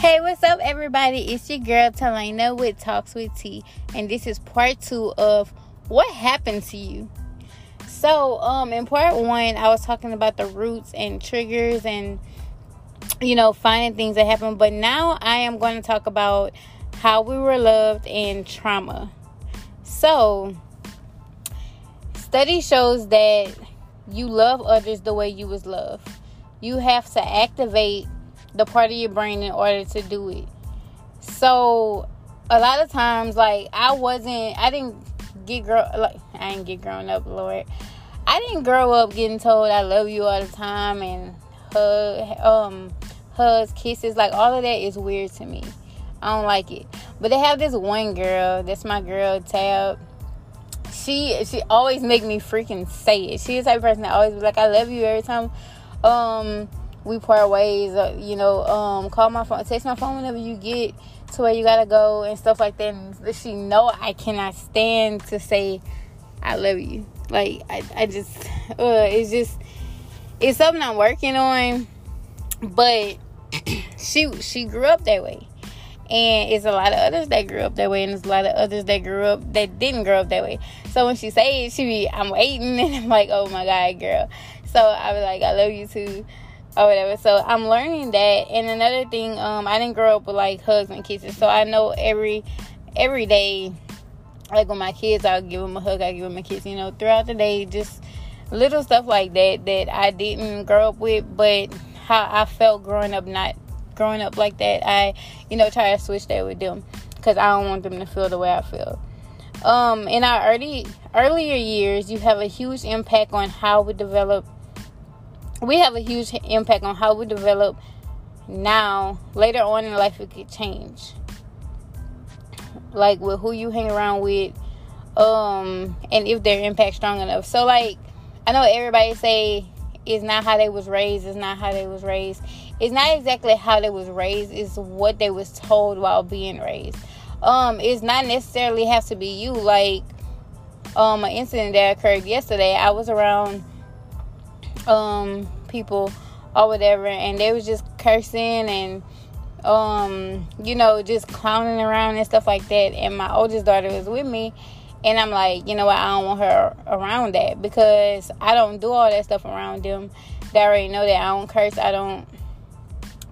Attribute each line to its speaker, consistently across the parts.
Speaker 1: Hey, what's up, everybody? It's your girl Talena with Talks with T, and this is part two of what happened to you. So, um, in part one, I was talking about the roots and triggers and you know finding things that happen, but now I am going to talk about how we were loved and trauma. So, study shows that you love others the way you was loved. You have to activate the part of your brain in order to do it. So a lot of times, like I wasn't, I didn't get grow like I didn't get grown up, Lord. I didn't grow up getting told I love you all the time and hug, um, hugs, kisses, like all of that is weird to me. I don't like it. But they have this one girl, that's my girl Tab. She she always make me freaking say it. She's the type of person that always be like, I love you every time. Um we part ways. Uh, you know, um, call my phone, text my phone whenever you get to where you gotta go and stuff like that. And she know I cannot stand to say I love you. Like I, I just, uh, it's just, it's something I'm working on. But she, she grew up that way. And it's a lot of others that grew up that way, and there's a lot of others that grew up that didn't grow up that way. So when she say it, she be, I'm waiting, and I'm like, oh my god, girl. So I was like, I love you too or whatever. So I'm learning that. And another thing, um, I didn't grow up with like hugs and kisses, so I know every every day, like with my kids, I'll give them a hug, I give them a kiss. You know, throughout the day, just little stuff like that that I didn't grow up with, but how I felt growing up, not growing up like that. I, you know, try to switch that with them because I don't want them to feel the way I feel. Um, in our early earlier years, you have a huge impact on how we develop we have a huge impact on how we develop now. Later on in life it could change. Like with who you hang around with um and if their impact strong enough. So like i know everybody say it's not how they was raised it's not how they was raised. It's not exactly how they was raised it's what they was told while being raised. Um it's not necessarily have to be you. Like um an incident that occurred yesterday i was around um people or whatever and they was just cursing and um you know just clowning around and stuff like that and my oldest daughter was with me and I'm like, you know what, I don't want her around that because I don't do all that stuff around them. They already know that I don't curse, I don't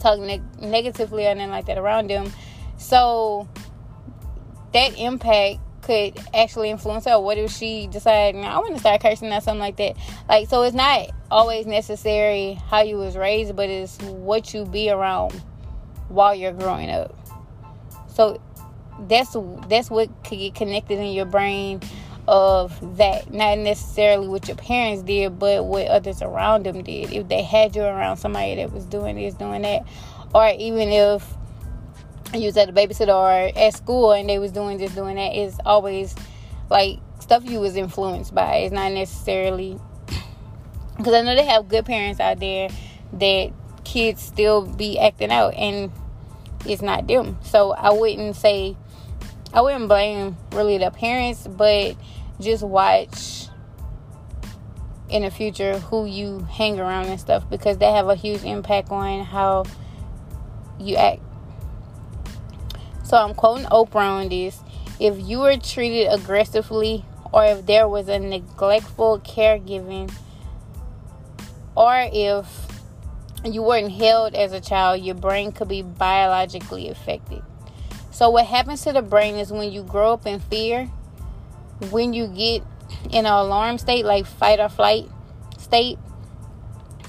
Speaker 1: talk negatively or anything like that around them. So that impact could actually influence her. What if she decided, I want to start cursing or something like that? Like, so it's not always necessary how you was raised, but it's what you be around while you're growing up. So that's that's what could get connected in your brain of that. Not necessarily what your parents did, but what others around them did. If they had you around somebody that was doing this, doing that, or even if was at a babysitter or at school and they was doing this, doing that, it's always like stuff you was influenced by. It's not necessarily because I know they have good parents out there that kids still be acting out and it's not them. So I wouldn't say I wouldn't blame really the parents, but just watch in the future who you hang around and stuff because they have a huge impact on how you act so I'm quoting Oprah on this. If you were treated aggressively, or if there was a neglectful caregiving, or if you weren't held as a child, your brain could be biologically affected. So, what happens to the brain is when you grow up in fear, when you get in an alarm state, like fight or flight state,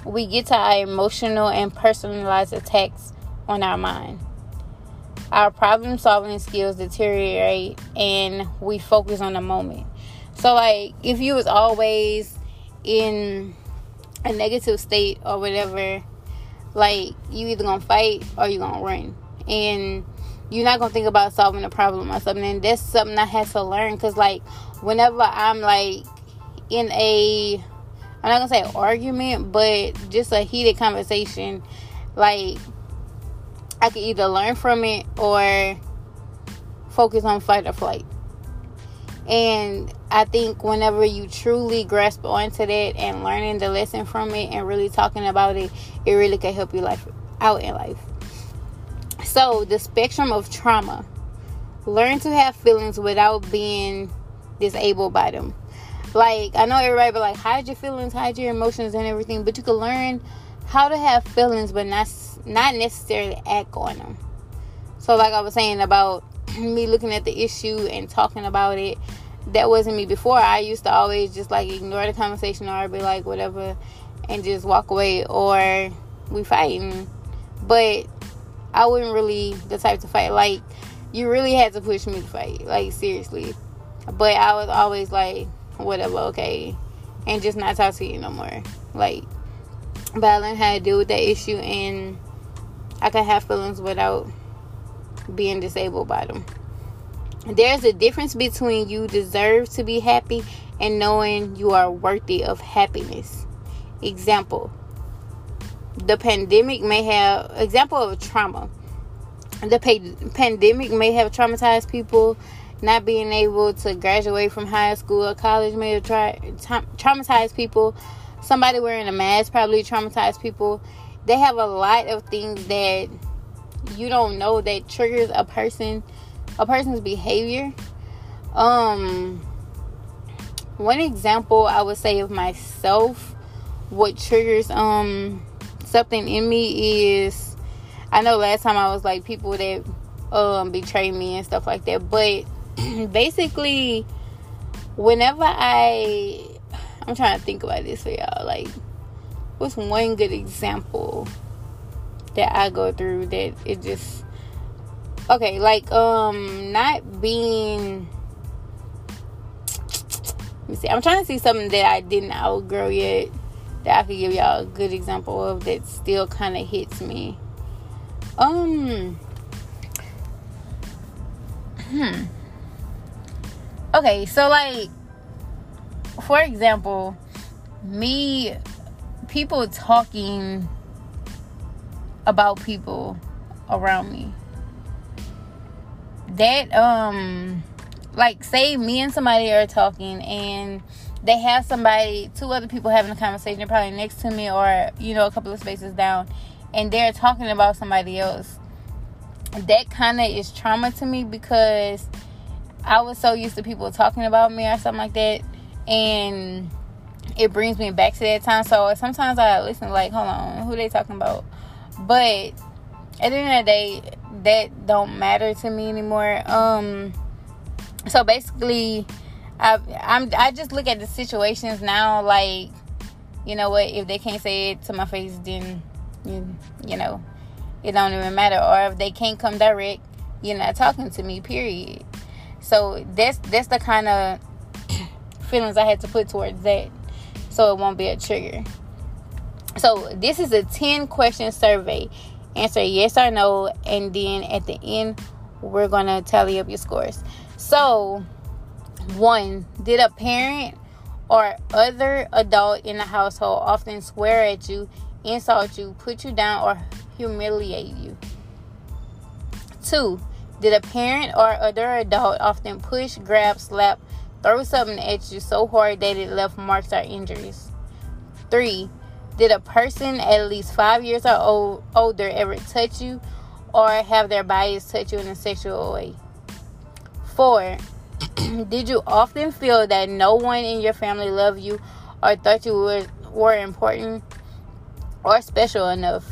Speaker 1: we get to our emotional and personalized attacks on our mind our problem solving skills deteriorate and we focus on the moment. So like if you was always in a negative state or whatever, like you either gonna fight or you gonna run. And you're not gonna think about solving a problem or something. And that's something I had to learn because like whenever I'm like in a I'm not gonna say argument, but just a heated conversation, like I could either learn from it or focus on fight or flight. And I think whenever you truly grasp onto that and learning the lesson from it and really talking about it, it really can help you life out in life. So, the spectrum of trauma. Learn to have feelings without being disabled by them. Like, I know everybody be like, hide your feelings, hide your emotions and everything, but you can learn how to have feelings but not not necessarily act on them. So like I was saying about me looking at the issue and talking about it, that wasn't me before. I used to always just like ignore the conversation or be like whatever and just walk away or we fighting. But I wasn't really the type to fight. Like you really had to push me to fight. Like seriously. But I was always like, whatever, okay. And just not talk to you no more. Like but I learned how to deal with that issue and I can have feelings without being disabled by them. There's a difference between you deserve to be happy and knowing you are worthy of happiness. Example The pandemic may have, example of trauma. The pa- pandemic may have traumatized people. Not being able to graduate from high school or college may have tra- traumatized people. Somebody wearing a mask probably traumatized people. They have a lot of things that you don't know that triggers a person a person's behavior. Um one example i would say of myself what triggers um something in me is i know last time i was like people that um betray me and stuff like that but basically whenever i i'm trying to think about this for y'all like what's one good example that I go through that it just okay, like um not being let me see. I'm trying to see something that I didn't outgrow yet that I could give y'all a good example of that still kind of hits me. Um hmm. Okay, so like for example, me people talking about people around me. That um like say me and somebody are talking and they have somebody two other people having a conversation they're probably next to me or you know a couple of spaces down and they're talking about somebody else that kind of is trauma to me because i was so used to people talking about me or something like that and it brings me back to that time so sometimes i listen like hold on who they talking about but at the end of the day, that don't matter to me anymore. Um, so basically, I I'm I just look at the situations now like, you know what? If they can't say it to my face, then you you know, it don't even matter. Or if they can't come direct, you're not talking to me. Period. So that's that's the kind of feelings I had to put towards that, so it won't be a trigger. So this is a 10 question survey. Answer yes or no, and then at the end, we're gonna tally up your scores. So, one, did a parent or other adult in the household often swear at you, insult you, put you down, or humiliate you? Two, did a parent or other adult often push, grab, slap, throw something at you so hard that it left marks or injuries? Three, did a person at least five years or old, older ever touch you or have their bodies touch you in a sexual way? Four, did you often feel that no one in your family loved you or thought you were, were important or special enough?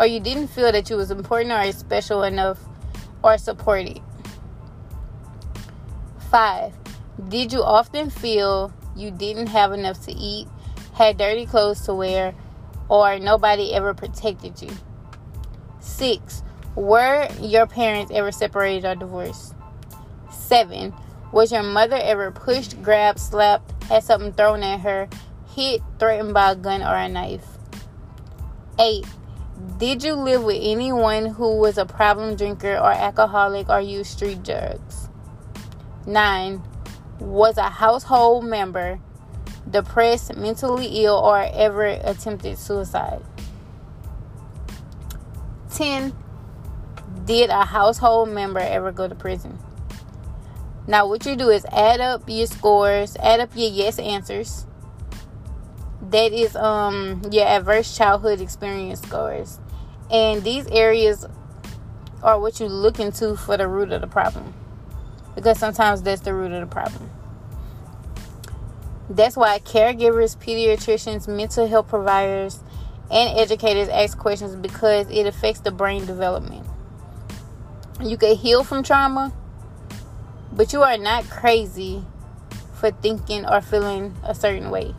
Speaker 1: Or you didn't feel that you was important or special enough or supported? Five, did you often feel you didn't have enough to eat had dirty clothes to wear, or nobody ever protected you. Six, were your parents ever separated or divorced? Seven, was your mother ever pushed, grabbed, slapped, had something thrown at her, hit, threatened by a gun or a knife? Eight, did you live with anyone who was a problem drinker or alcoholic or used street drugs? Nine, was a household member depressed, mentally ill, or ever attempted suicide. 10. Did a household member ever go to prison? Now, what you do is add up your scores, add up your yes answers. That is um your adverse childhood experience scores. And these areas are what you look into for the root of the problem. Because sometimes that's the root of the problem. That's why caregivers, pediatricians, mental health providers, and educators ask questions because it affects the brain development. You can heal from trauma, but you are not crazy for thinking or feeling a certain way.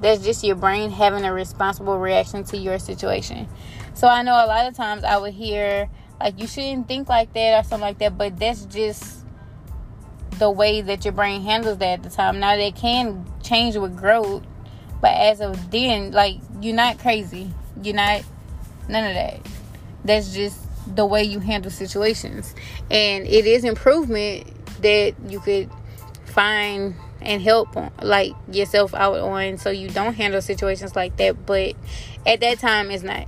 Speaker 1: That's just your brain having a responsible reaction to your situation. So I know a lot of times I would hear like you shouldn't think like that or something like that, but that's just the way that your brain handles that at the time. Now they can change with growth, but as of then, like you're not crazy. You're not none of that. That's just the way you handle situations. And it is improvement that you could find and help like yourself out on so you don't handle situations like that. But at that time it's not.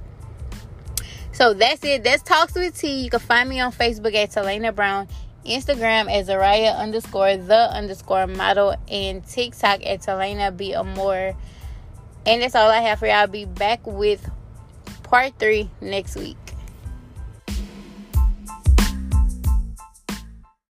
Speaker 1: So that's it. That's Talks with T. You can find me on Facebook at Talena Brown, Instagram at Zaraya underscore the underscore model, and TikTok at Talena B Amore. And that's all I have for you. I'll be back with part three next week.